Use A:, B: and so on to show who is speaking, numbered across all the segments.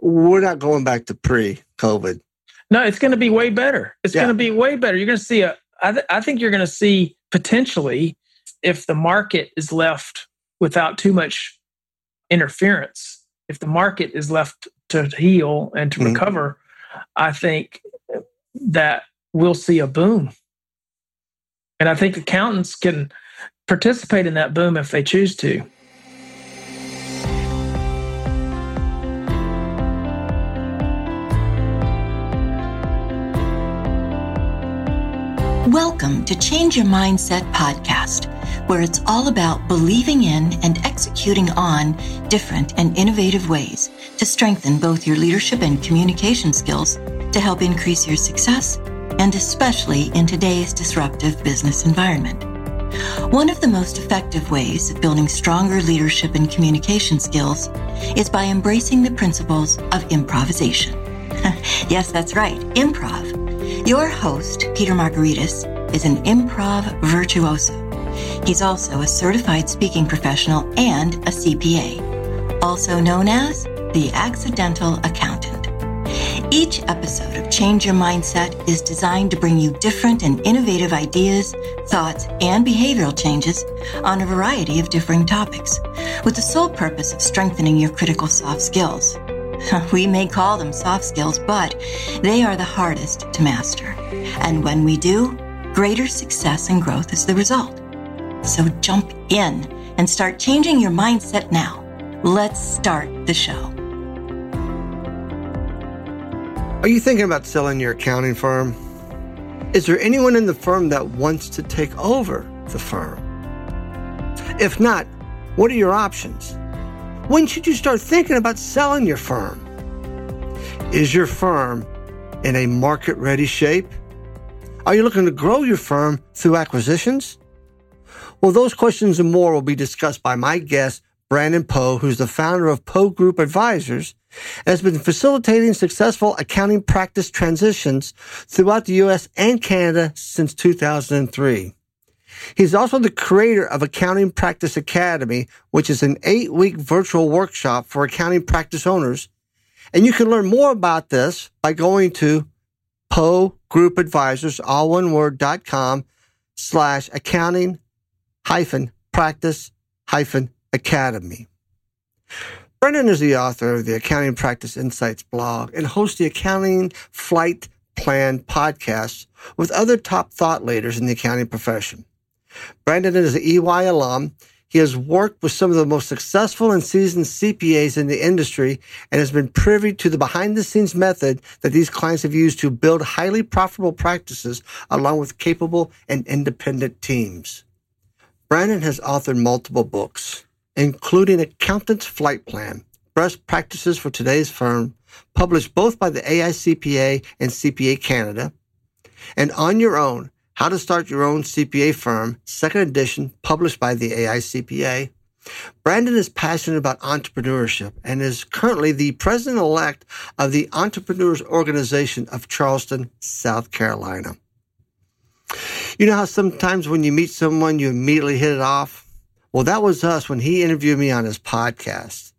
A: We're not going back to pre-COVID.
B: No, it's going to be way better. It's
A: Yeah.
B: going to be way better. You're going to see a. I, th- I think you're going to see potentially if the market is left without too much interference. If the market is left to heal and to
A: Mhm.
B: recover, I think that we'll see a boom. And I think accountants can participate in that boom if they choose to.
C: Welcome to Change Your Mindset podcast, where it's all about believing in and executing on different and innovative ways to strengthen both your leadership and communication skills to help increase your success, and especially in today's disruptive business environment. One of the most effective ways of building stronger leadership and communication skills is by embracing the principles of improvisation. yes, that's right, improv. Your host, Peter Margaritis, is an improv virtuoso. He's also a certified speaking professional and a CPA, also known as the Accidental Accountant. Each episode of Change Your Mindset is designed to bring you different and innovative ideas, thoughts, and behavioral changes on a variety of differing topics, with the sole purpose of strengthening your critical soft skills. We may call them soft skills, but they are the hardest to master. And when we do, greater success and growth is the result. So jump in and start changing your mindset now. Let's start the show.
A: Are you thinking about selling your accounting firm? Is there anyone in the firm that wants to take over the firm? If not, what are your options? When should you start thinking about selling your firm? Is your firm in a market ready shape? Are you looking to grow your firm through acquisitions? Well, those questions and more will be discussed by my guest, Brandon Poe, who's the founder of Poe Group Advisors and has been facilitating successful accounting practice transitions throughout the U.S. and Canada since 2003. He's also the creator of Accounting Practice Academy, which is an eight week virtual workshop for accounting practice owners. And you can learn more about this by going to Poe Group Advisors, all one word, dot com slash accounting hyphen practice hyphen academy. Brandon is the author of the Accounting Practice Insights blog and hosts the Accounting Flight Plan podcast with other top thought leaders in the accounting profession. Brandon is an EY alum. He has worked with some of the most successful and seasoned CPAs in the industry and has been privy to the behind the scenes method that these clients have used to build highly profitable practices along with capable and independent teams. Brandon has authored multiple books, including Accountant's Flight Plan, Best Practices for Today's Firm, published both by the AICPA and CPA Canada, and On Your Own, How to Start Your Own CPA Firm, second edition, published by the AICPA. Brandon is passionate about entrepreneurship and is currently the president-elect of the Entrepreneurs Organization of Charleston, South Carolina. You know how sometimes when you meet someone, you immediately hit it off? Well, that was us when he interviewed me on his podcast.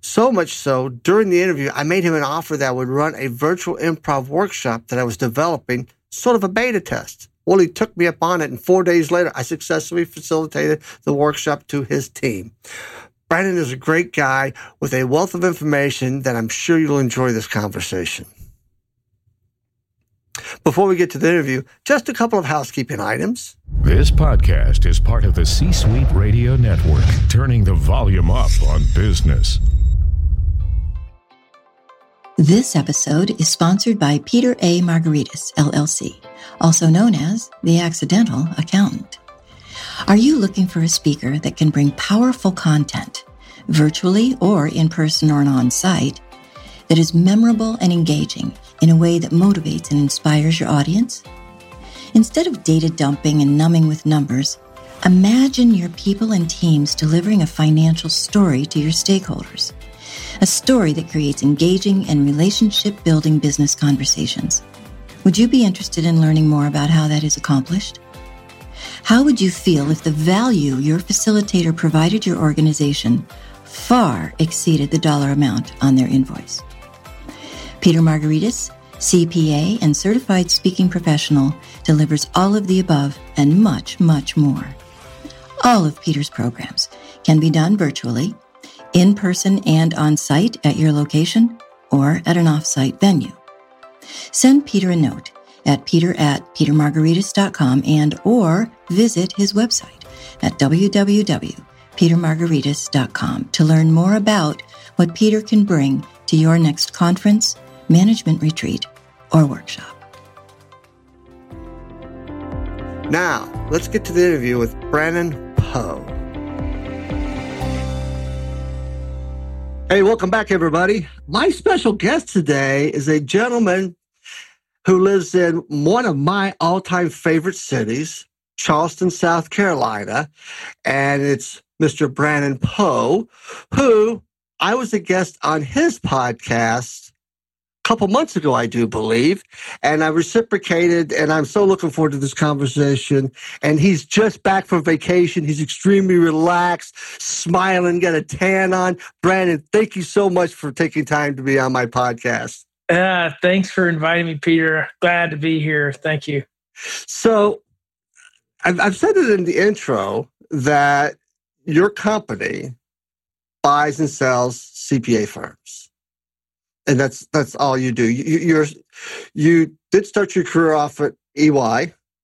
A: So much so, during the interview, I made him an offer that would run a virtual improv workshop that I was developing, sort of a beta test. Well, he took me up on it, and four days later, I successfully facilitated the workshop to his team. Brandon is a great guy with a wealth of information that I'm sure you'll enjoy this conversation. Before we get to the interview, just a couple of housekeeping items.
D: This podcast is part of the C Suite Radio Network, turning the volume up on business.
C: This episode is sponsored by Peter A. Margaritis, LLC, also known as the Accidental Accountant. Are you looking for a speaker that can bring powerful content, virtually or in person or on site, that is memorable and engaging in a way that motivates and inspires your audience? Instead of data dumping and numbing with numbers, imagine your people and teams delivering a financial story to your stakeholders. A story that creates engaging and relationship building business conversations. Would you be interested in learning more about how that is accomplished? How would you feel if the value your facilitator provided your organization far exceeded the dollar amount on their invoice. Peter Margaritis, CPA and certified speaking professional, delivers all of the above and much, much more. All of Peter's programs can be done virtually, in person and on site at your location, or at an off-site venue. Send Peter a note at peter at petermargaritis.com and or visit his website at www.petermargaritis.com to learn more about what Peter can bring to your next conference, management retreat, or workshop.
A: Now, let's get to the interview with Brandon Poe. Hey, welcome back, everybody. My special guest today is a gentleman who lives in one of my all time favorite cities, Charleston, South Carolina. And it's Mr. Brandon Poe, who I was a guest on his podcast couple months ago, I do believe. And I reciprocated, and I'm so looking forward to this conversation. And he's just back from vacation. He's extremely relaxed, smiling, got a tan on. Brandon, thank you so much for taking time to be on my podcast.
B: Uh, thanks for inviting me, Peter. Glad to be here. Thank you.
A: So, I've, I've said it in the intro that your company buys and sells CPA firms, and that's that's all you do. You, you're you did start your career off at EY.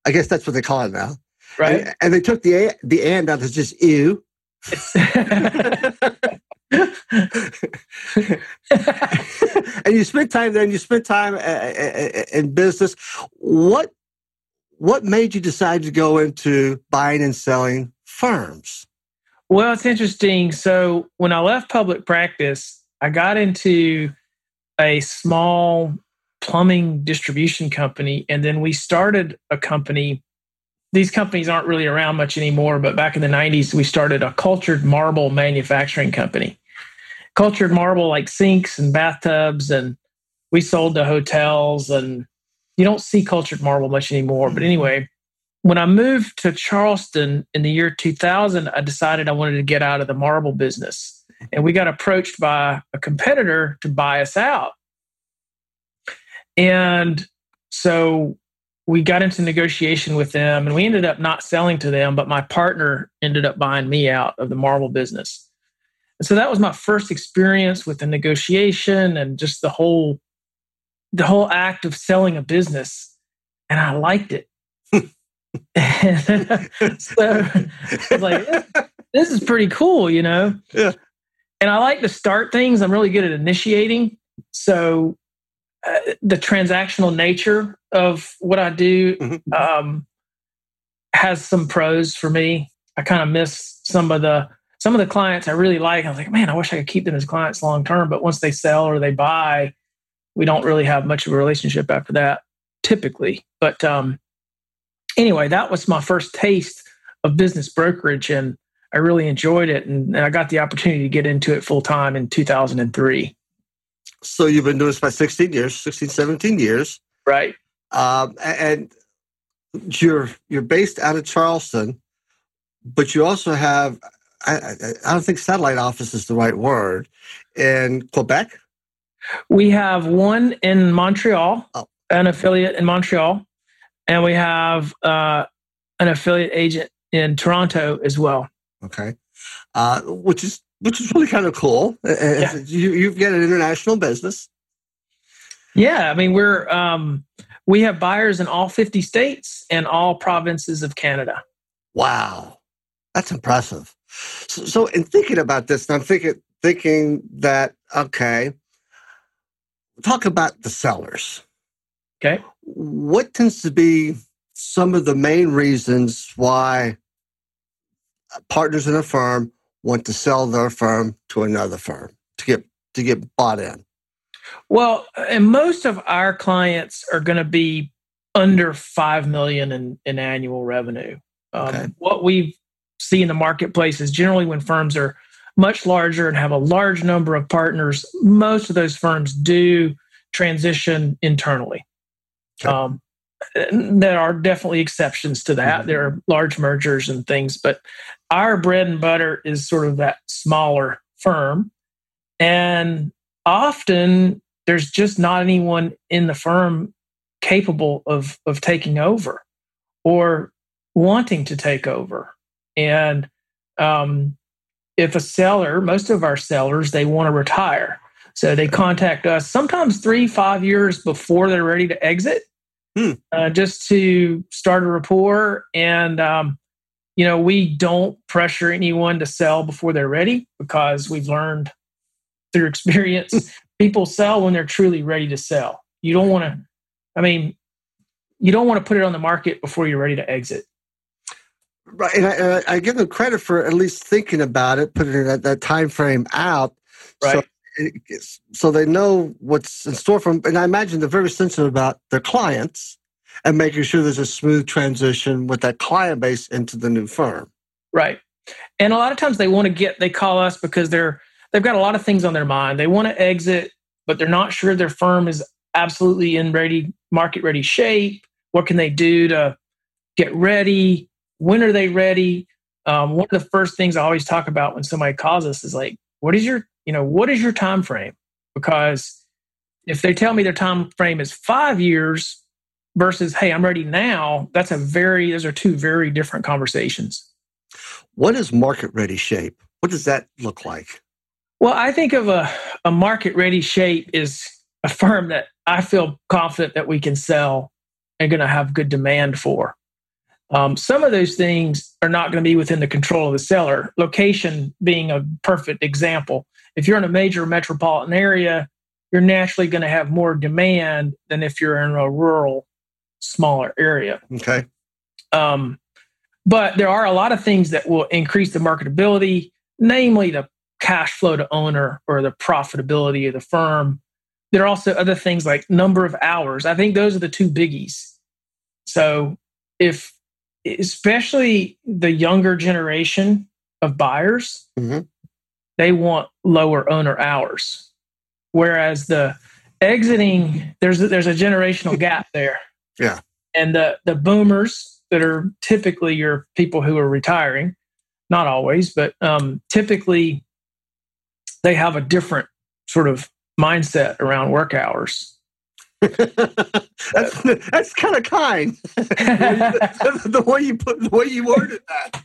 A: I guess that's what they call it now,
B: Right?
A: And, and they took the a, the and out. It's just you. and you spent time there and you spent time uh, uh, uh, in business what what made you decide to go into buying and selling firms
B: well, it's interesting. So when I left public practice, I got into a small plumbing distribution company, and then we started a company. These companies aren't really around much anymore, but back in the 90s, we started a cultured marble manufacturing company. Cultured marble, like sinks and bathtubs, and we sold to hotels. And you don't see cultured marble much anymore. But mm-hmm. anyway, when I moved to Charleston in the year 2000, I decided I wanted to get out of the marble business. And we got approached by a competitor to buy us out. And so we got into negotiation with them and we ended up not selling to them, but my partner ended up buying me out of the marble business. And so that was my first experience with the negotiation and just the whole the whole act of selling a business. And I liked it. so I was like, this is pretty cool, you know?
A: Yeah.
B: And I like to start things. I'm really good at initiating. So uh, the transactional nature of what I do
A: Mhm.
B: um, has some pros for me. I kind of miss some of the some of the clients I really like. I was like, man, I wish I could keep them as clients long term. But once they sell or they buy, we don't really have much of a relationship after that, typically. But um, anyway, that was my first taste of business brokerage, and I really enjoyed it. And, and I got the opportunity to get into it full time in 2003.
A: so you've been doing this for 16 years 16 17 years
B: Right.
A: um, and you're you're based out of charleston but you also have I, I, I don't think satellite office is the right word in quebec
B: We have one in Montreal,
A: Oh.
B: an affiliate in Montreal, and we have uh, an affiliate agent in Toronto as well.
A: Okay uh, which is which is really kind of cool Uh, uh,
B: Yeah.
A: you, you've got an international business
B: Yeah, I mean we're um, we have buyers in all 50 states and all provinces of Canada.
A: wow that's impressive so, so in thinking about this i'm thinking thinking that okay talk about the sellers
B: Okay.
A: what tends to be some of the main reasons why partners in a firm want to sell their firm to another firm to get to get bought in
B: Well, and most of our clients are going to be under five million in, in annual revenue. Um,
A: Okay.
B: What we see in the marketplace is generally when firms are much larger and have a large number of partners, most of those firms do transition internally.
A: Okay.
B: Um, there are definitely exceptions to that.
A: Mhm.
B: There are large mergers and things, but our bread and butter is sort of that smaller firm, and often there's just not anyone in the firm capable of of taking over or wanting to take over. And um, if a seller, most of our sellers, they want to retire. So they contact us sometimes three, five years before they're ready to exit, hmm. uh, just to start a rapport. And, um, you know, we don't pressure anyone to sell before they're ready because we've learned through experience people sell when they're truly ready to sell. You don't want to, I mean, you don't want to put it on the market before you're ready to exit.
A: Right, and I, I give them credit for at least thinking about it, putting that, that time frame out,
B: right.
A: so, so they know what's in store for them. And I imagine they're very sensitive about their clients and making sure there's a smooth transition with that client base into the new firm.
B: Right, and a lot of times they want to get they call us because they're they've got a lot of things on their mind. They want to exit, but they're not sure their firm is absolutely in ready market ready shape. What can they do to get ready? when are they ready? Um, one of the first things I always talk about when somebody calls us is like, what is your, you know, what is your time frame? Because if they tell me their time frame is five years versus, hey, I'm ready now, that's a very, those are two very different conversations.
A: What is market ready shape? What does that look like?
B: Well, I think of a, a market ready shape is a firm that I feel confident that we can sell and going to have good demand for. Um, some of those things are not going to be within the control of the seller. Location being a perfect example. If you're in a major metropolitan area, you're naturally going to have more demand than if you're in a rural, smaller area.
A: Okay.
B: Um, but there are a lot of things that will increase the marketability, namely the cash flow to owner or the profitability of the firm. There are also other things like number of hours. I think those are the two biggies. So if especially the younger generation of buyers, mm-hmm. they want lower owner hours. Whereas the exiting, there's a, there's a generational gap there.
A: Yeah.
B: And the, the boomers that are typically your people who are retiring, not always, but um, typically they have a different sort of mindset around work hours
A: that's that's kind of kind. the, way you put the way you worded that.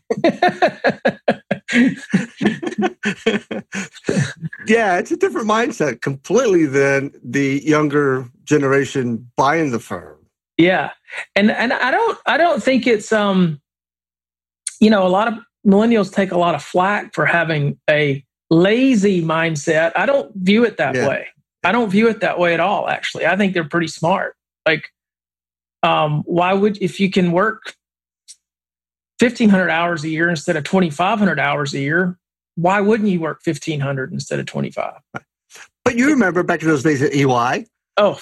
A: yeah, it's a different mindset completely than the younger generation buying the firm.
B: Yeah, and and I don't I don't think it's um, you know, a lot of millennials take a lot of flack for having a lazy mindset. I don't view it that yeah. way. I don't view it that way at all, actually. I think they're pretty smart. Like, um, why would, if you can work 1,500 hours a year instead of 2,500 hours a year, why wouldn't you work 1,500 instead of 25?
A: But you remember back in those days at EY?
B: Oh.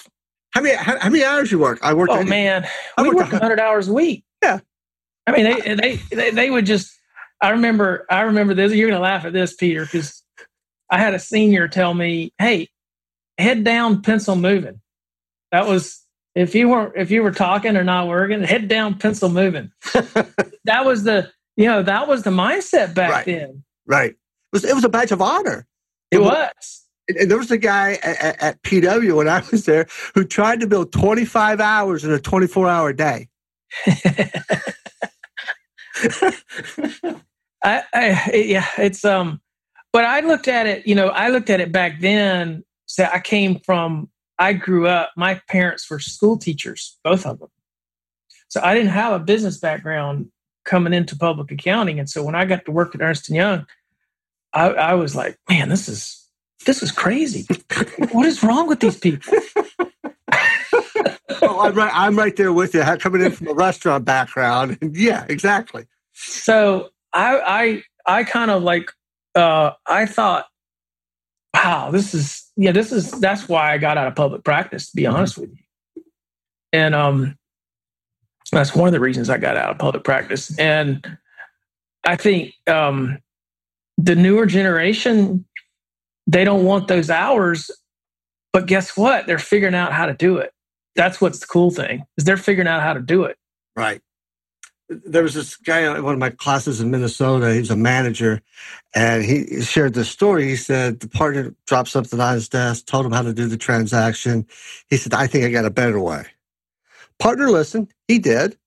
A: How many, how, how many hours you work?
B: I worked. Oh, man. I we worked 100 hours a week.
A: Yeah.
B: I mean, they, they, they, they would just, I remember, I remember this. You're going to laugh at this, Peter, because I had a senior tell me, hey, head down, pencil moving. That was if you weren't if you were talking or not working, head down, pencil moving. that was the you know that was the mindset back
A: right.
B: then.
A: Right. It was it was a badge of honor.
B: It, it was.
A: And there was a guy at, at, PW when I was there who tried to build 25 hours in a 24 hour day.
B: I, I, yeah, it's um, but I looked at it. You know, I looked at it back then so I came from, I grew up, my parents were school teachers, both of them. So I didn't have a business background coming into public accounting. And so when I got to work at Ernst & Young, I, I was like, man, this is, this is crazy. what is wrong with these people?
A: oh, I'm right. I'm right there with you. Coming in from a restaurant background, yeah, exactly.
B: So I, I, I kind of like, uh, I thought, wow, this is yeah, this is that's why I got out of public practice, to be mm-hmm. honest with you. And um that's one of the reasons I got out of public practice. And I think um the newer generation, they don't want those hours, but guess what? They're figuring out how to do it. That's what's the cool thing, is they're figuring out how to do it.
A: Right. There was this guy in one of my classes in Minnesota. He was a manager, and he shared this story. He said the partner dropped something on his desk, told him how to do the transaction. He said, "I think I got a better way." Partner listened. He did,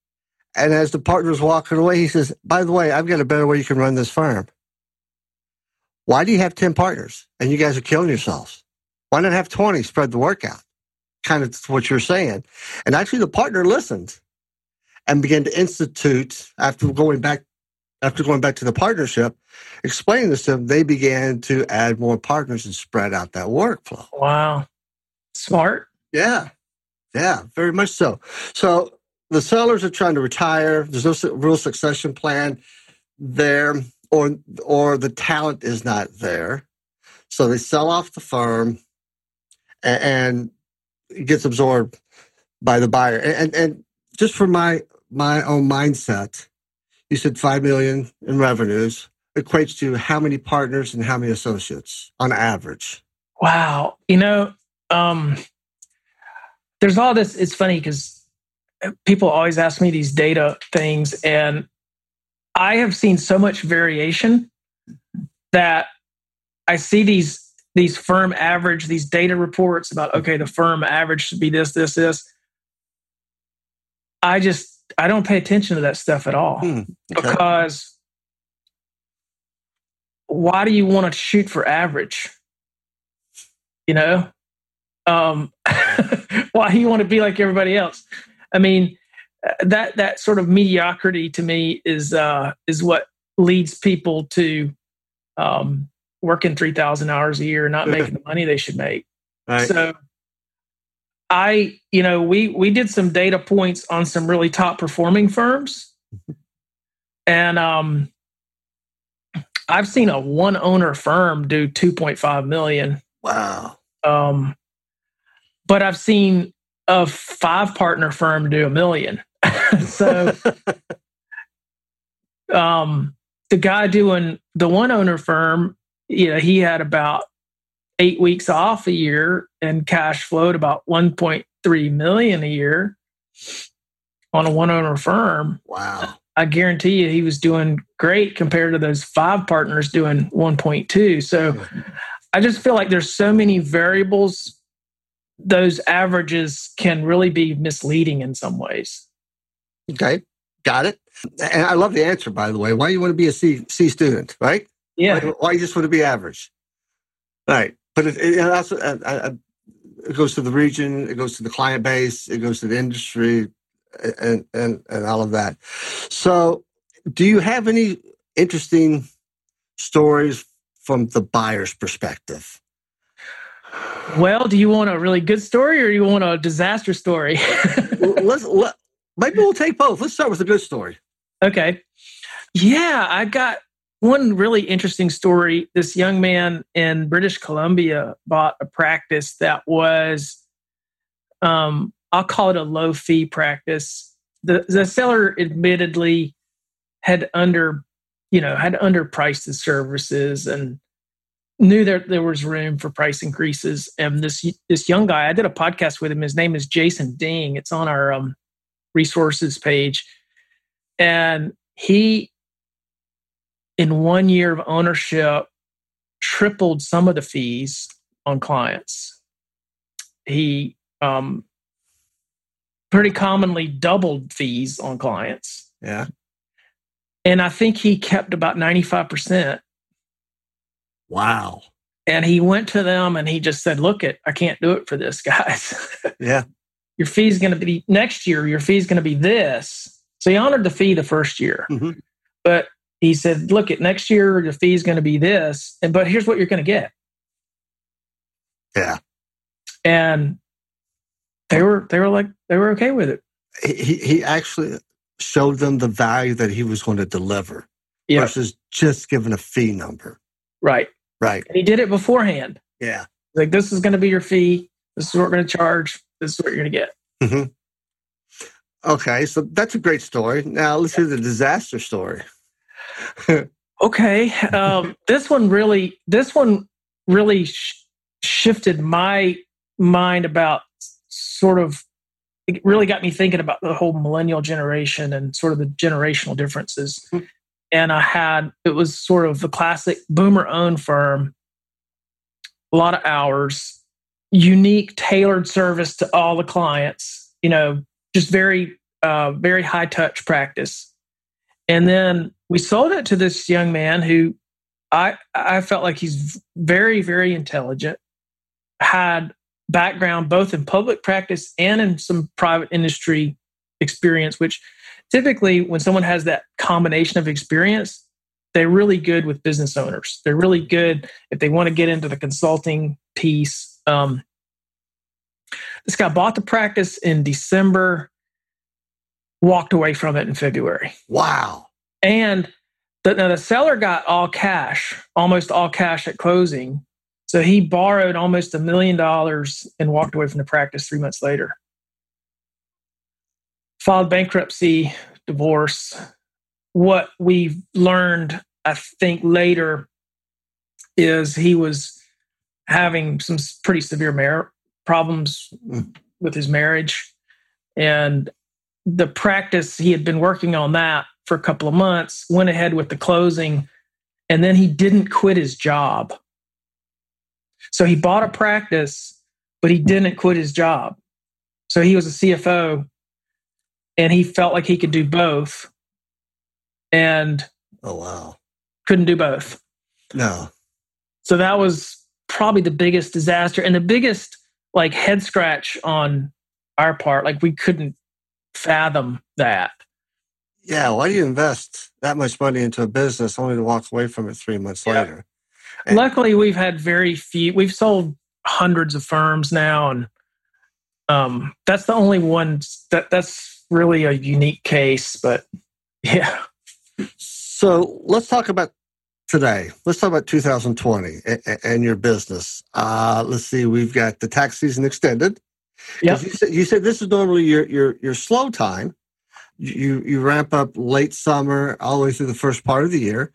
A: and as the partner was walking away, he says, "By the way, I've got a better way you can run this firm." Why do you have ten partners and you guys are killing yourselves? Why not have twenty? Spread the work out. Kind of what you're saying, and actually, the partner listened and began to institute after going back after going back to the partnership, explaining this to them, they began to add more partners and spread out that workflow.
B: Wow. Smart.
A: Yeah. Yeah, very much so. So the sellers are trying to retire. There's no real succession plan there, or or the talent is not there. So they sell off the firm and, and it gets absorbed by the buyer. And, and, and just for my my own mindset, you said five million in revenues equates to how many partners and how many associates on average.
B: Wow, you know, um, there's all this. It's funny because people always ask me these data things, and I have seen so much variation that I see these these firm average, these data reports about okay, the firm average should be this, this, this. I just I don't pay attention to that stuff at all hmm, okay. because why do you want to shoot for average? You know, um, why do you want to be like everybody else? I mean, that that sort of mediocrity to me is uh, is what leads people to um, working three thousand hours a year, and not making the money they should make. Right. So I, you know, we we did some data points on some really top performing firms, and um, I've seen a one owner firm do 2.5 million.
A: Wow.
B: Um, but I've seen a five partner firm do a million. so, um, the guy doing the one owner firm, you know, he had about eight weeks off a year and cash flowed about 1.3 million a year on a one owner firm.
A: Wow.
B: I guarantee you he was doing great compared to those five partners doing 1.2. So I just feel like there's so many variables those averages can really be misleading in some ways.
A: Okay. Got it. And I love the answer, by the way. Why do you want to be a C, C student, right?
B: Yeah.
A: Why, why you just want to be average? Right but it, it also uh, it goes to the region, it goes to the client base, it goes to the industry, and and and all of that. So, do you have any interesting stories from the buyer's perspective?
B: Well, do you want a really good story or you want a disaster story?
A: let's let, maybe we'll take both. Let's start with a good story.
B: Okay. Yeah, I got one really interesting story this young man in British Columbia bought a practice that was, um, I'll call it a low fee practice. The, the seller admittedly had under, you know, had underpriced the services and knew that there was room for price increases. And this this young guy, I did a podcast with him. His name is Jason Ding. It's on our um, resources page, and he in one year of ownership, tripled some of the fees on clients. He um, pretty commonly doubled fees on clients.
A: Yeah.
B: And I think he kept about 95%.
A: Wow.
B: And he went to them and he just said, Look, it, I can't do it for this, guys.
A: yeah.
B: Your fee's going to be next year, your fee's going to be this. So he honored the fee the first year. Mm-hmm. But he said, look, at next year the fee is going to be this, and but here's what you're going to get.
A: Yeah.
B: And they were they were like they were okay with it.
A: He he actually showed them the value that he was going to deliver yeah. versus just giving a fee number.
B: Right.
A: Right.
B: And he did it beforehand.
A: Yeah.
B: Like this is going to be your fee. This is what we're going to charge. This is what you're going to get.
A: Mm-hmm. Okay, so that's a great story. Now let's hear the disaster story.
B: Okay, um, this one really, this one really sh- shifted my mind about sort of it really got me thinking about the whole millennial generation and sort of the generational differences. Mm-hmm. And I had, it was sort of the classic boomer owned firm, a lot of hours, unique, tailored service to all the clients, you know, just very, uh, very high touch practice. And then we sold it to this young man who I, I felt like he's very, very intelligent, had background both in public practice and in some private industry experience, which typically when someone has that combination of experience, they're really good with business owners. They're really good if they want to get into the consulting piece. Um, this guy bought the practice in December, walked away from it in February.
A: Wow.
B: And the, now the seller got all cash, almost all cash at closing. So he borrowed almost a million dollars and walked away from the practice three months later. Filed bankruptcy, divorce. What we've learned, I think, later is he was having some pretty severe mar- problems mm. with his marriage. And the practice, he had been working on that for a couple of months, went ahead with the closing, and then he didn't quit his job so he bought a practice, but he didn't quit his job. So he was a CFO and he felt like he could do both. And
A: oh, wow.
B: Couldn't do both.
A: No.
B: So that was probably the biggest disaster and the biggest like head scratch on our part. Like we couldn't fathom that.
A: Yeah, why do you invest that much money into a business only to walk away from it three months yeah. later?
B: Luckily, we've had very few. We've sold hundreds of firms now, and um, that's the only one that that's really a unique case. But yeah.
A: So let's talk about today. Let's talk about 2020 and, your business. Uh, let's see. We've got the tax season extended.
B: Yeah.
A: You, said, you said this is normally your your your slow time. You you ramp up late summer all the way through the first part of the year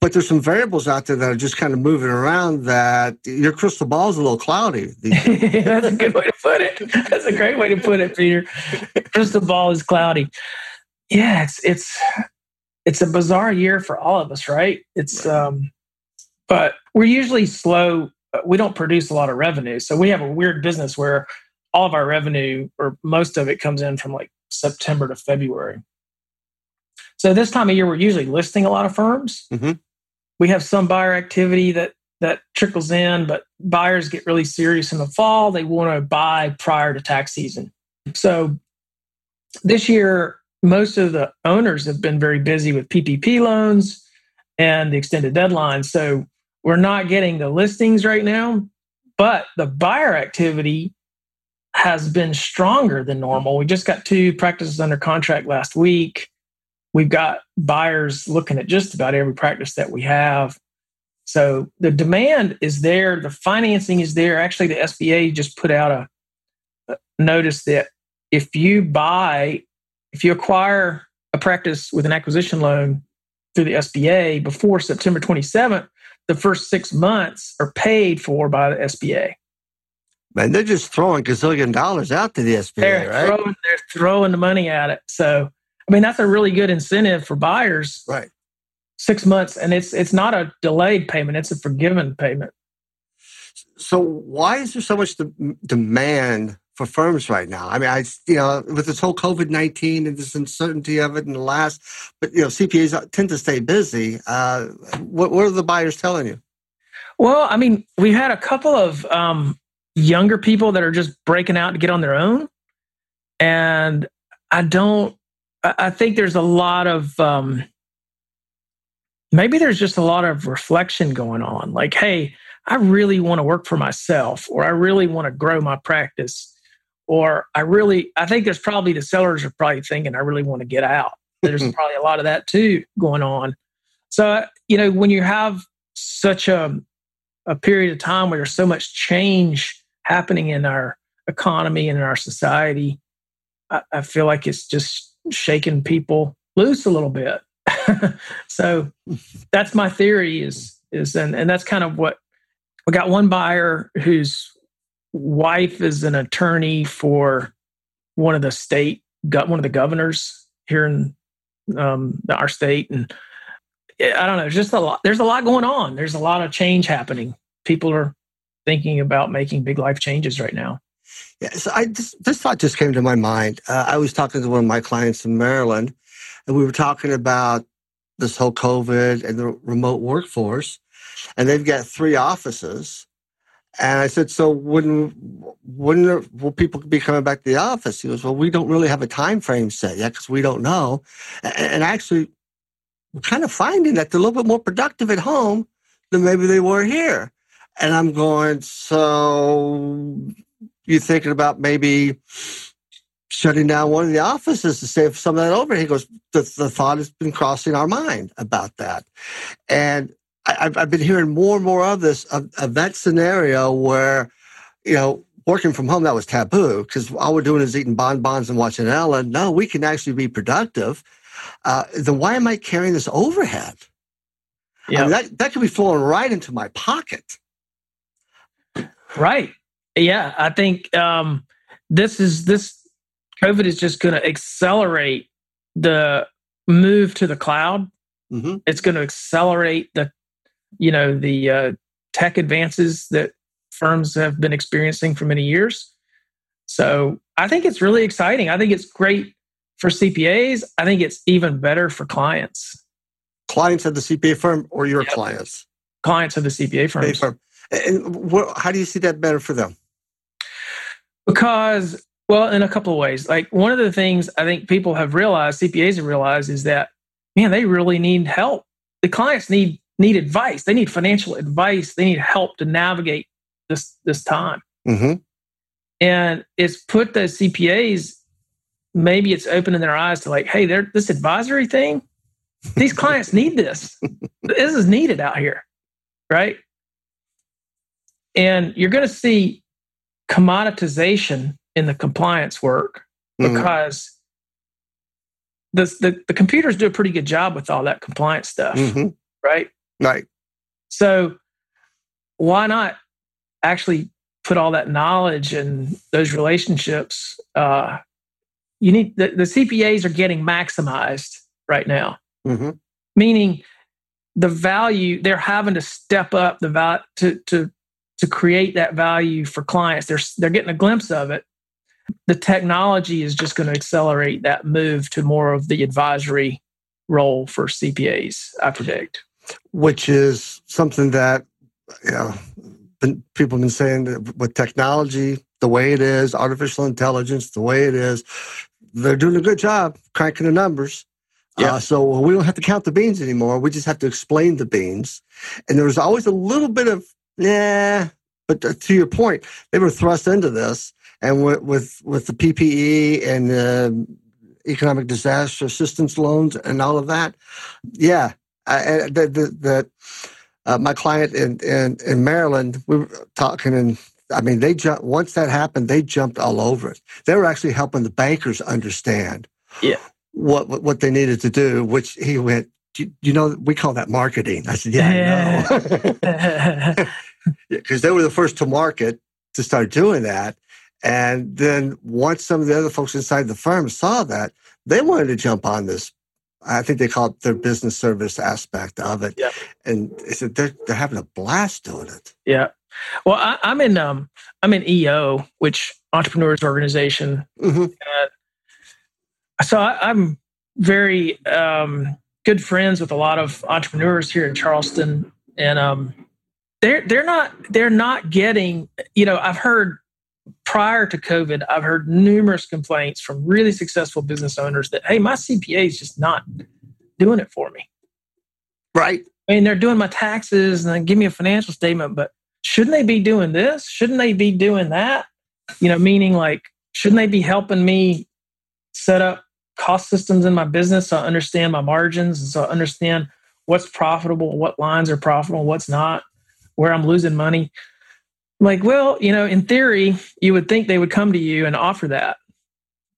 A: but there's some variables out there that are just kind of moving around that your crystal ball is a little cloudy.
B: That's a good way to put it. That's a great way to put it, Peter. Crystal ball is cloudy. Yeah, it's it's it's a bizarre year for all of us, right? It's um but we're usually slow. We don't produce a lot of revenue. So we have a weird business where all of our revenue or most of it comes in from like September to February. So this time of year, we're usually listing a lot of firms. Mm-hmm. We have some buyer activity that that trickles in, but buyers get really serious in the fall. They want to buy prior to tax season. So this year, most of the owners have been very busy with PPP loans and the extended deadline. So we're not getting the listings right now, but the buyer activity has been stronger than normal. We just got two practices under contract last week we've got buyers looking at just about every practice that we have. So the demand is there, the financing is there. Actually, the SBA just put out a, notice that if you buy, if you acquire a practice with an acquisition loan through the SBA before September 27th, the first six months are paid for by the SBA.
A: Man, they're just throwing gazillion dollars out to the SBA,
B: they're
A: right?
B: Throwing, they're throwing the money at it. So I mean, that's a really good incentive for buyers.
A: Right.
B: Six months, and it's it's not a delayed payment; it's a forgiven payment.
A: So, why is there so much de- demand for firms right now? I mean, I you know, with this whole COVID nineteen and this uncertainty of it, and the last, but you know, CPAs tend to stay busy. Uh, what, what are the buyers telling you?
B: Well, I mean, we had a couple of um, younger people that are just breaking out to get on their own, and I don't I think there's a lot of um, maybe there's just a lot of reflection going on. Like, hey, I really want to work for myself, or I really want to grow my practice, or I really, I think there's probably the sellers are probably thinking, I really want to get out. There's probably a lot of that too going on. So, you know, when you have such a, a period of time where there's so much change happening in our economy and in our society, I, I feel like it's just shaking people loose a little bit. so that's my theory is is and, and that's kind of what we got one buyer whose wife is an attorney for one of the state, got one of the governors here in um, our state, and I don't know, There's just a lot. There's a lot going on. There's a lot of change happening. People are thinking about making big life changes right now.
A: Yeah, so I just, this thought just came to my mind. Uh, I was talking to one of my clients in Maryland, and we were talking about this whole COVID and the remote workforce, and they've got three offices. And I said, so when there, will people be coming back to the office? He goes, well, we don't really have a time frame set yet because we don't know. And, and actually, we're kind of finding that they're a little bit more productive at home than maybe they were here. And I'm going, so you thinking about maybe shutting down one of the offices to save some of that over? He goes, the, the thought has been crossing our mind about that. And I, have I've been hearing more and more of this, of, of that scenario where, you know, working from home, that was taboo because all we're doing is eating bonbons and watching Ellen. No, we can actually be productive. Uh, then why am I carrying this overhead? Yeah. I mean, that, that could be flowing right into my pocket.
B: Right. Yeah. I think um, this is this COVID is just going to accelerate the move to the cloud. Mm-hmm. It's going to accelerate the, you know, the uh, tech advances that firms have been experiencing for many years. So I think it's really exciting. I think it's great for CPAs. I think it's even better for clients.
A: Clients of the CPA firm or your yep. clients?
B: Clients of the CPA. Firm.
A: And what, how do you see that better for them?
B: Because, well, in a couple of ways. Like one of the things I think people have realized, CPAs have realized, is that man, they really need help. The clients need need advice. They need financial advice. They need help to navigate this this time. Mm-hmm. And it's put the CPAs. Maybe it's opening their eyes to like, hey, there this advisory thing. These clients need this. This is needed out here, right? And you're going to see commoditization in the compliance work mm-hmm. because the, the, the, computers do a pretty good job with all that compliance stuff, mm-hmm. right?
A: Right.
B: So why not actually put all that knowledge and those relationships? Uh, you need the, the CPAs are getting maximized right now, mm-hmm. meaning the value they're having to step up the value to to to create that value for clients. They're they're getting a glimpse of it. The technology is just going to accelerate that move to more of the advisory role for CPAs. I predict,
A: which is something that you know people have been saying that with technology the way it is, artificial intelligence the way it is, they're doing a good job cranking the numbers. Yeah. Uh, so we don't have to count the beans anymore. We just have to explain the beans. And there's always a little bit of yeah. But to your point, they were thrust into this, and with with, with the PPE and the economic disaster assistance loans and all of that, yeah, that the, uh, my client in, in in Maryland, we were talking and. I mean, they jumped once that happened. They jumped all over it. They were actually helping the bankers understand,
B: yeah,
A: what, what they needed to do. Which he went, you, you, know, we call that marketing. I said, yeah, I know. because they were the first to market to start doing that. And then once some of the other folks inside the firm saw that, they wanted to jump on this. I think they call it their business service aspect of it. Yeah. And they said they're, they're having a blast doing it.
B: Yeah. Well, I, am in um, I'm in EO, which entrepreneurs organization. Mm-hmm. so I, am very um, good friends with a lot of entrepreneurs here in Charleston, and um, they're they're not they're not getting you know i've heard prior to covid i've heard numerous complaints from really successful business owners that hey my cpa is just not doing it for me.
A: Right.
B: I mean they're doing my taxes and then give me a financial statement but shouldn't they be doing this? Shouldn't they be doing that? You know meaning like shouldn't they be helping me set up cost systems in my business so i understand my margins and so i understand what's profitable what lines are profitable what's not where I'm losing money. I'm like, well, you know, in theory, you would think they would come to you and offer that,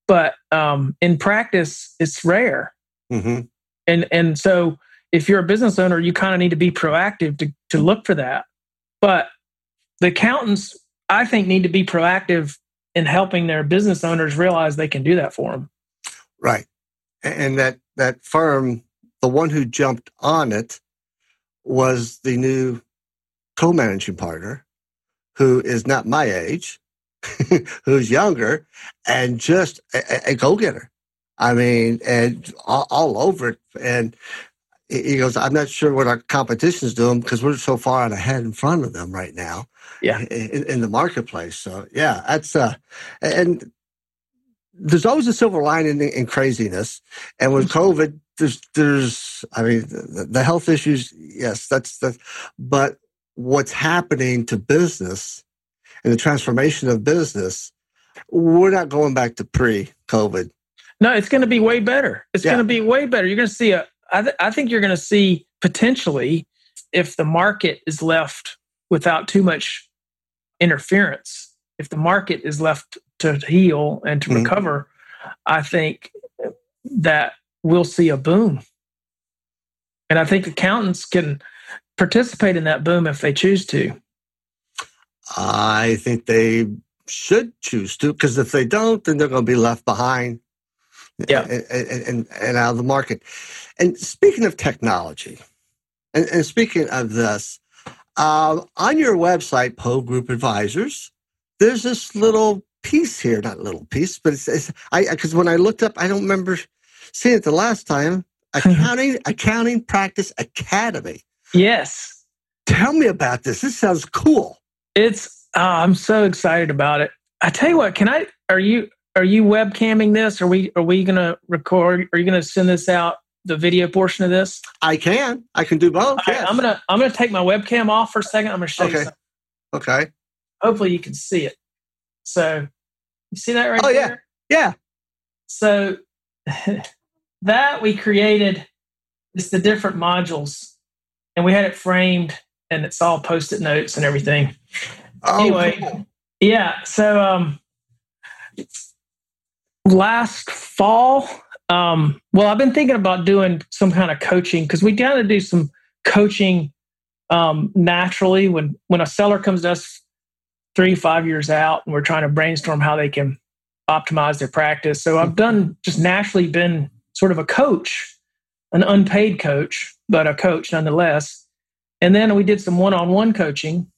B: but um, in practice, it's rare. Mm-hmm. And and so, if you're a business owner, you kind of need to be proactive to to look for that. But the accountants, I think, need to be proactive in helping their business owners realize they can do that for them.
A: Right. And that, that firm, the one who jumped on it was the new co managing partner who is not my age, who's younger, and just a, a go getter. I mean, and all, all, over it. And he goes, I'm not sure what our competition is doing because we're so far ahead in front of them right now.
B: Yeah.
A: In, in the marketplace. So, yeah, that's, uh, and there's always a silver lining in, in craziness. And with mm-hmm. COVID, there's, there's, I mean, the, the health issues, yes, that's, the, but what's happening to business and the transformation of business, we're not going back to pre COVID.
B: No, it's going to be way better. It's yeah. going to be way better. You're going to see a, I, th- I think you're going to see potentially if the market is left without too much interference, if the market is left to heal and to mm-hmm. recover, I think that we'll see a boom. And I think accountants can participate in that boom if they choose to.
A: I think they should choose to because if they don't, then they're going to be left behind.
B: Yeah,
A: and, and, and out of the market. And speaking of technology, and, and speaking of this, uh, on your website, Poe Group Advisors, there's this little piece here, not little piece, but it's, it's I because when I looked up, I don't remember seeing it the last time. Accounting Accounting Practice Academy.
B: Yes.
A: Tell me about this. This sounds cool.
B: It's uh, I'm so excited about it. I tell you what, can I are you are you webcamming this? Are we are we gonna record are you gonna send this out the video portion of this?
A: I can. I can do both.
B: Right, yes. I'm gonna I'm gonna take my webcam off for a second. I'm gonna show
A: okay.
B: you something.
A: Okay.
B: Hopefully you can see it. So you see that right there?
A: oh,
B: there?
A: yeah. Yeah.
B: So that we created it's the different modules and we had it framed and it's all post-it notes and everything.
A: Oh,
B: anyway,
A: cool.
B: yeah. So um, last fall, um, well, I've been thinking about doing some kind of coaching because we kind of do some coaching um, naturally when when a seller comes to us three five years out and we're trying to brainstorm how they can optimize their practice. So I've done just naturally been sort of a coach, an unpaid coach, but a coach nonetheless. And then we did some one-on-one coaching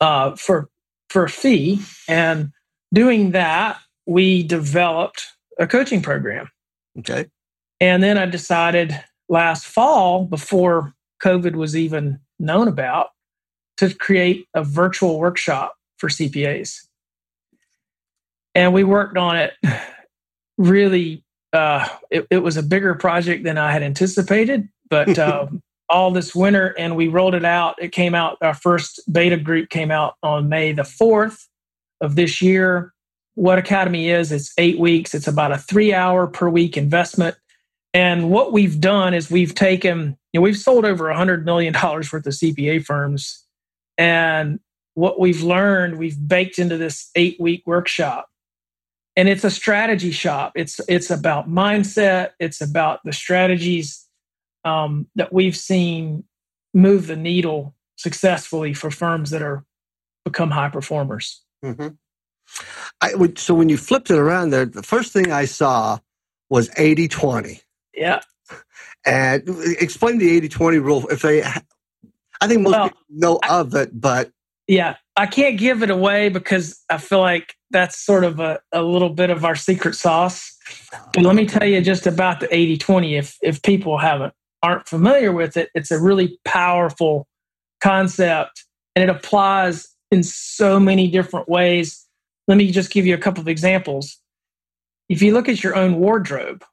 B: uh, for for a fee, and doing that, we developed a coaching program.
A: Okay.
B: And then I decided last fall, before COVID was even known about, to create a virtual workshop for CPAs. And we worked on it really, uh, it, it, was a bigger project than I had anticipated, but uh, all this winter and we rolled it out. It came out, our first beta group came out on May the 4th of this year what Academy is. It's eight weeks. It's about a three hour per week investment. And what we've done is we've taken, you know, we've sold over a hundred million dollars worth of CPA firms. And what we've learned, we've baked into this eight week workshop. And it's a strategy shop. It's it's about mindset. It's about the strategies um, that we've seen move the needle successfully for firms that are become high performers.
A: Mm-hmm. I would, so when you flipped it around there, the first thing I saw was 80 20.
B: Yeah.
A: And explain the 80 20 rule. If they, I think most well, people know I, of it, but.
B: Yeah. I can't give it away because I feel like that's sort of a, a little bit of our secret sauce. But let me tell you just about the 80 20. If, if people haven't, aren't familiar with it, it's a really powerful concept and it applies in so many different ways let me just give you a couple of examples. If you look at your own wardrobe,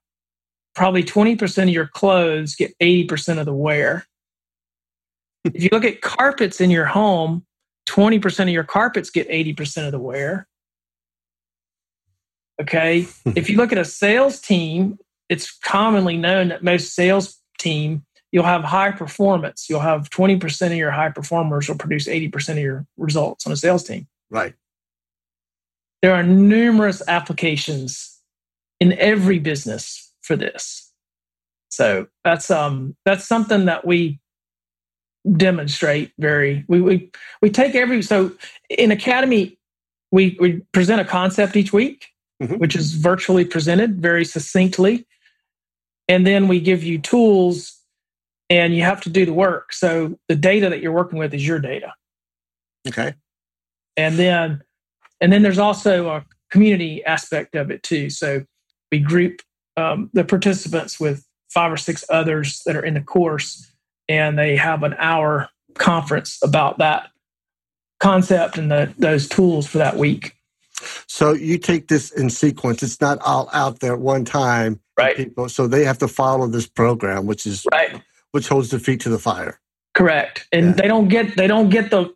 B: probably 20% of your clothes get 80% of the wear. If you look at carpets in your home, 20% of your carpets get 80% of the wear. Okay. if you look at a sales team, it's commonly known that most sales team, you'll have high performance. You'll have 20% of your high performers will produce 80% of your results on a sales team.
A: Right.
B: There are numerous applications in every business for this. So that's um that's something that we demonstrate very we we we take every so in academy we, we present a concept each week,
A: Mhm.
B: which is virtually presented very succinctly. And then we give you tools and you have to do the work. So the data that you're working with is your data.
A: Okay.
B: And then and then there's also a community aspect of it too. So we group um, the participants with five or six others that are in the course and they have an hour conference about that concept and the, those tools for that week.
A: So you take this in sequence. It's not all out there at one time.
B: Right.
A: People, so they have to follow this program, which is
B: Right.
A: which holds the feet to the fire.
B: Correct. And
A: Yeah.
B: they don't get they don't get the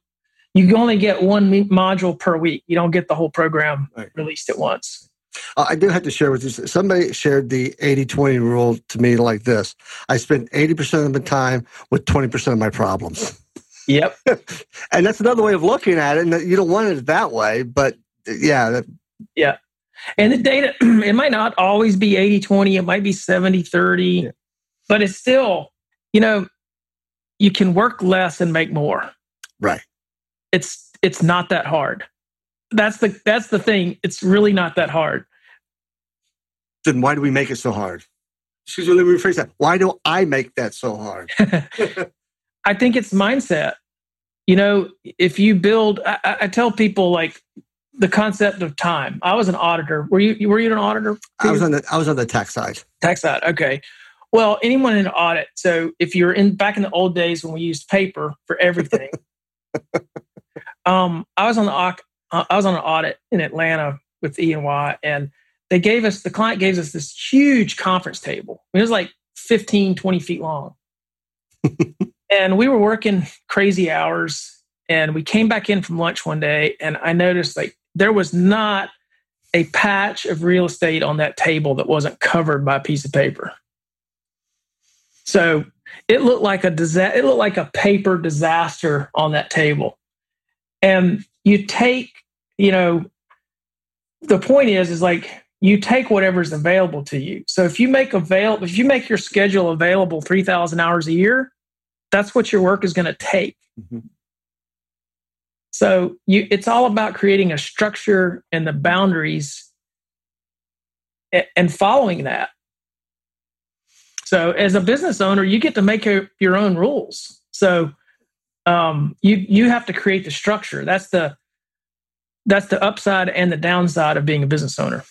B: you only get one module per week. You don't get the whole program
A: Right.
B: released at once.
A: Uh, I do have to share with you. Somebody shared the 80-20 rule to me like this: I spend eighty percent of the time with twenty percent of my problems,
B: Yep.
A: and that's another way of looking at it. And you don't want it that way, but yeah, that,
B: And the data, it might not always be 80 20, it might be 70 30,
A: Yeah.
B: but it's still, you know, you can work less and make more.
A: right.
B: It's it's not that hard. That's the that's the thing. It's really not that hard.
A: Then why do we make it so hard? Excuse me, let me rephrase that. Why do I make that so hard?
B: I think it's mindset. You know, if you build, I, I- tell people like the concept of time. I was an auditor. Were you? Were you an auditor?
A: I was on the I was on the tax side.
B: tax side. Okay. Well, anyone in audit. So if you're in back in the old days when we used paper for everything, um, I was on the I was on an audit in Atlanta with E and Y, and they gave us the client gave us this huge conference table. It was like 15, 20 feet long, and we were working crazy hours. And we came back in from lunch one day, and I noticed like there was not a patch of real estate on that table that wasn't covered by a piece of paper. So it looked like a it looked like a paper disaster on that table. And you take, you know, the point is is like you take whatever's available to you. So if you make avail if you make your schedule available 3000 hours a year, that's what your work is going to take.
A: Mhm.
B: So you it's all about creating a structure and the boundaries and following that. So as a business owner, you get to make your, your own rules. So um, you you have to create the structure. That's the that's the upside and the downside of being a business owner.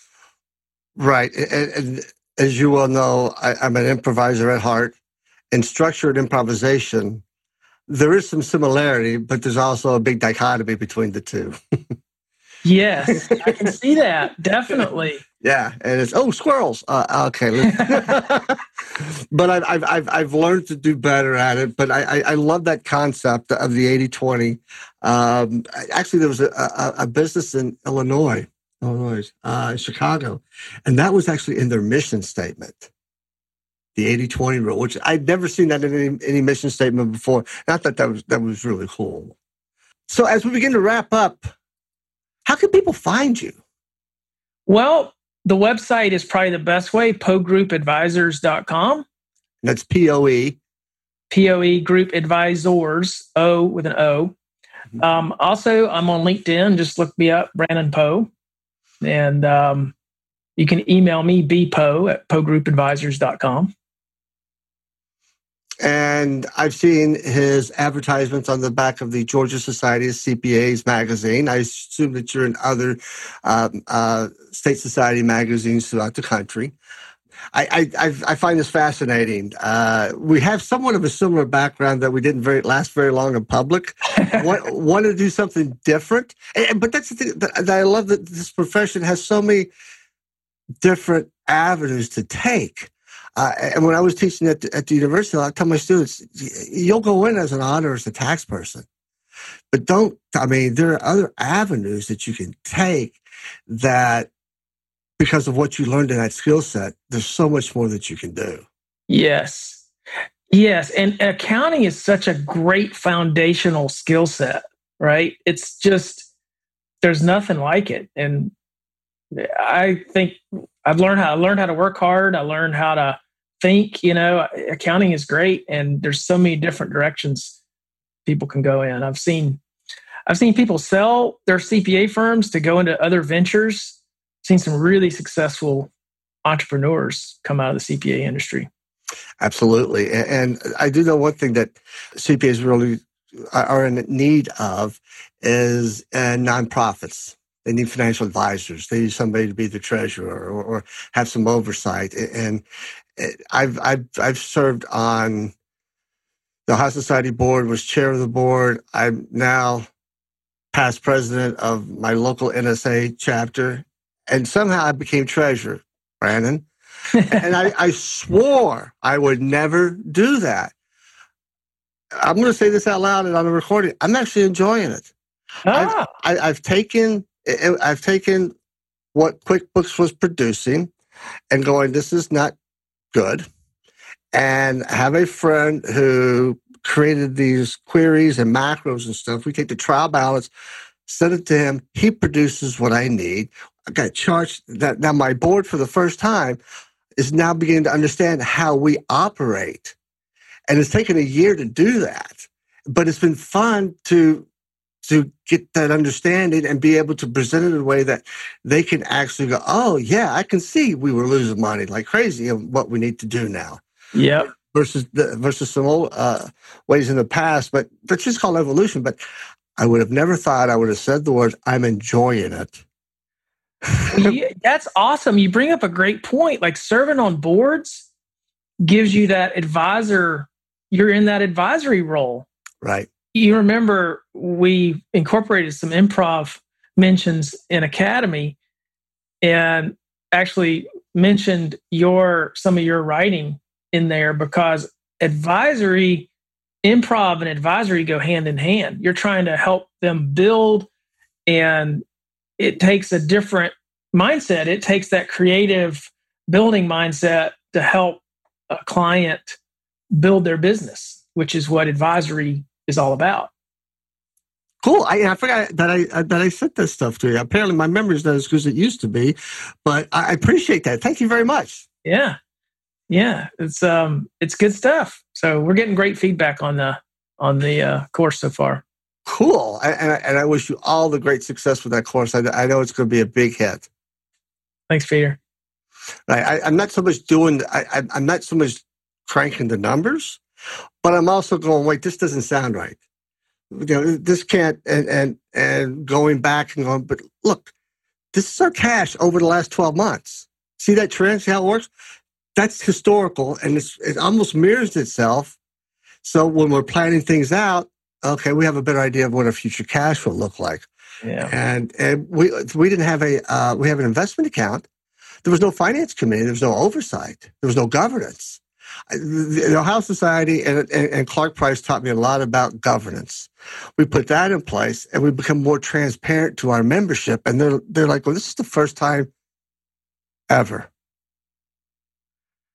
A: Right. And, and as you well know, I, I'm an improviser at heart. In structured improvisation, there is some similarity, but there's also a big dichotomy between the two.
B: Yes, I can see that definitely.
A: Yeah, and it's oh squirrels. Uh, okay, but I've, I've I've I've learned to do better at it. But I I, I love that concept of the 80-20. Um, actually, there was a, a, a business in Illinois, Illinois, uh, Chicago, and that was actually in their mission statement. The 80-20 rule, which I'd never seen that in any, any mission statement before. I thought that was that was really cool. So as we begin to wrap up, how can people find you?
B: Well, the website is probably the best way, poegroupadvisors.com,
A: That's P O E.
B: POE Group Advisors, O with an O.
A: Mhm.
B: Um, also, I'm on LinkedIn. Just look me up, Brandon Poe. And um, you can email me, bpoe at poegroupadvisors.com.
A: And I've seen his advertisements on the back of the Georgia Society of CPAs magazine. I assume that you're in other um, uh, state society magazines throughout the country. I, I, I- find this fascinating. Uh, we have somewhat of a similar background that we didn't very last very long in public. want, want to do something different, And- but that's the thing that I love that this profession has so many different avenues to take. Uh, and when I was teaching at the, at the university, I tell my students, you'll go in as an auditor, as a tax person, but don't. I mean, there are other avenues that you can take that, because of what you learned in that skill set, there's so much more that you can do.
B: Yes. Yes. And accounting is such a great foundational skill set, right? It's just, there's nothing like it. And I think I've learned how I learned how to work hard. I learned how to think, you know, accounting is great. And there's so many different directions people can go in. I've seen, I've seen people sell their CPA firms to go into other ventures. Seen some really successful entrepreneurs come out of the CPA industry.
A: Absolutely. And I do know one thing that CPAs really are in need of is uh, nonprofits. They need financial advisors. They need somebody to be the treasurer or, or have some oversight. And I've, I've, I've served on the Ohio Society board, was chair of the board. I'm now past president of my local NSA chapter. And somehow I became treasurer, Brandon. and I, I swore I would never do that. I'm going to say this out loud and on the recording. I'm actually enjoying it. Ah. I've, I, have taken I've taken what QuickBooks was producing and going, this is not good. And have a friend who created these queries and macros and stuff. We take the trial balance, send it to him. He produces what I need. I got charged that now my board for the first time is now beginning to understand how we operate. And it's taken a year to do that. But it's been fun to to get that understanding and be able to present it in a way that they can actually go, oh yeah, I can see we were losing money like crazy and what we need to do now.
B: Yeah.
A: Versus the, versus some old uh, ways in the past, but that's just called evolution. But I would have never thought I would have said the words, I'm enjoying it.
B: yeah, that's awesome. You bring up a great point. Like serving on boards gives you that advisor, you're in that advisory role.
A: Right.
B: You remember we incorporated some improv mentions in Academy and actually mentioned your some of your writing in there because advisory improv and advisory go hand in hand you're trying to help them build and it takes a different mindset. It takes that creative building mindset to help a client build their business, which is what advisory is all about.
A: Cool. I, I forgot that I that I sent this stuff to you. Apparently, my memory is not as good as it used to be, but I appreciate that. Thank you very much.
B: Yeah, yeah, it's um, it's good stuff. So we're getting great feedback on the on the uh, course so far.
A: Cool. And, and I wish you all the great success with that course. I, I know it's going to be a big hit.
B: Thanks, Peter.
A: I I, am not so much doing, I, I'm not so much cranking the numbers, but I'm also going, wait, this doesn't sound right. You know, this can't, and, and, and going back and going, but look, this is our cash over the last 12 months. See that trend? See how it works? That's historical and it almost mirrors itself. So when we're planning things out, okay, we have a better idea of what our future cash will look like.
B: Yeah.
A: And, and we, we didn't have a, uh, we have an investment account. There was no finance committee. There was no oversight. There was no governance. The Ohio Society and, and, Clark Price taught me a lot about governance. We put that in place and we become more transparent to our membership. And they're, they're like, well, this is the first time ever.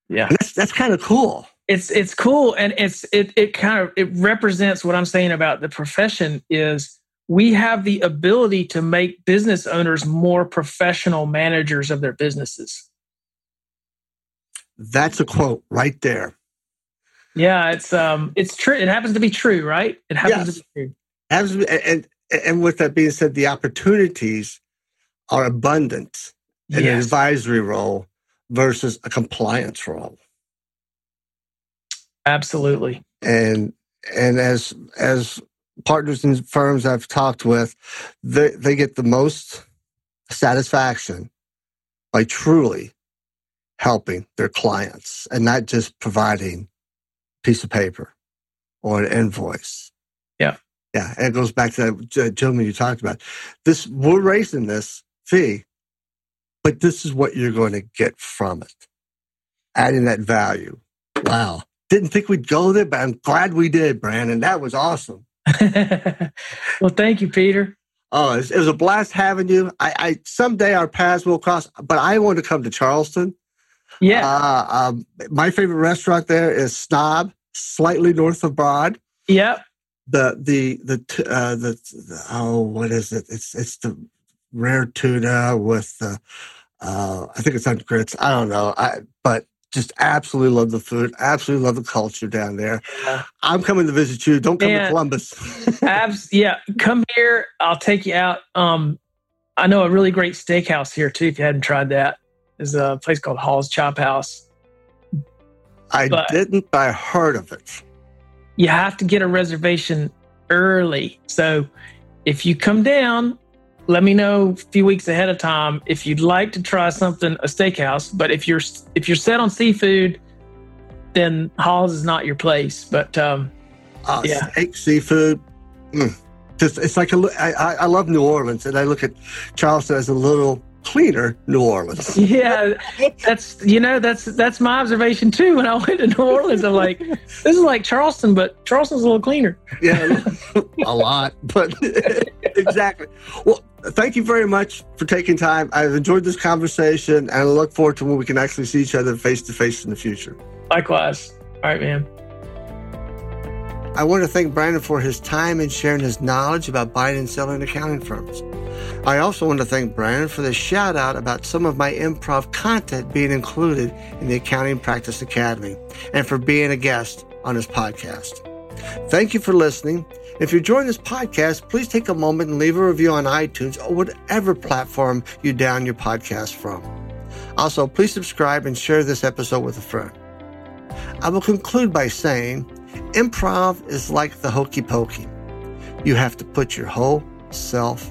B: Yeah.
A: And that's, that's kind of cool
B: it's it's cool and it's it it kind of it represents what i'm saying about the profession is we have the ability to make business owners more professional managers of their businesses.
A: That's a quote right there.
B: Yeah, it's um, it's true. It happens to be true, right? It happens yes. to be true.
A: Absolutely. And and with that being said, the opportunities are abundant in yes. an advisory role versus a compliance role.
B: Absolutely.
A: And and as as partners and firms I've talked with, they, they get the most satisfaction by truly helping their clients and not just providing a piece of paper or an invoice.
B: Yeah.
A: Yeah. And it goes back to that uh, gentleman you talked about. This, we're raising this fee, but this is what you're going to get from it. Adding that value. Wow. Didn't think we'd go there, but I'm glad we did, Brandon. That was awesome.
B: well, thank you, Peter.
A: Oh, it was a blast having you. I, I someday our paths will cross, but I want to come to Charleston.
B: Yeah.
A: Uh, um, my favorite restaurant there is Snob, slightly north of Broad.
B: Yep.
A: The the the uh, the, the oh what is it? It's it's the rare tuna with the uh, I think it's on grits. I don't know. I but just absolutely love the food. Absolutely love the culture down there.
B: Yeah.
A: I'm coming to visit you. Don't come to Columbus.
B: Abs, yeah, come here. I'll take you out. Um, I know a really great steakhouse here too. If you hadn't tried that, there's a place called Hall's Chop House.
A: I
B: But-
A: didn't, but I heard of it.
B: You have to get a reservation early. So if you come down, let me know a few weeks ahead of time if you'd like to try something a steakhouse. But if you're if you're set on seafood, then Hall's is not your place. But um,
A: Uh,
B: Yeah.
A: Steak, seafood. Mm. Just, it's like a, I I love New Orleans, and I look at Charleston as a little cleaner New Orleans.
B: Yeah, that's you know that's that's my observation too. When I went to New Orleans, I'm like, this is like Charleston, but Charleston's a little cleaner.
A: Yeah, a lot, but exactly. Well, thank you very much for taking time. I've enjoyed this conversation, and I look forward to when we can actually see each other face to face in the future.
B: Likewise. All right, man.
A: I want to thank Brandon for his time and sharing his knowledge about buying and selling accounting firms. I also want to thank Brandon for the shout out about some of my improv content being included in the Accounting Practice Academy and for being a guest on his podcast. Thank you for listening. If you're enjoying this podcast, please take a moment and leave a review on iTunes or whatever platform you down your podcast from. Also, please subscribe and share this episode with a friend. I will conclude by saying improv is like the hokey pokey. You have to put your whole self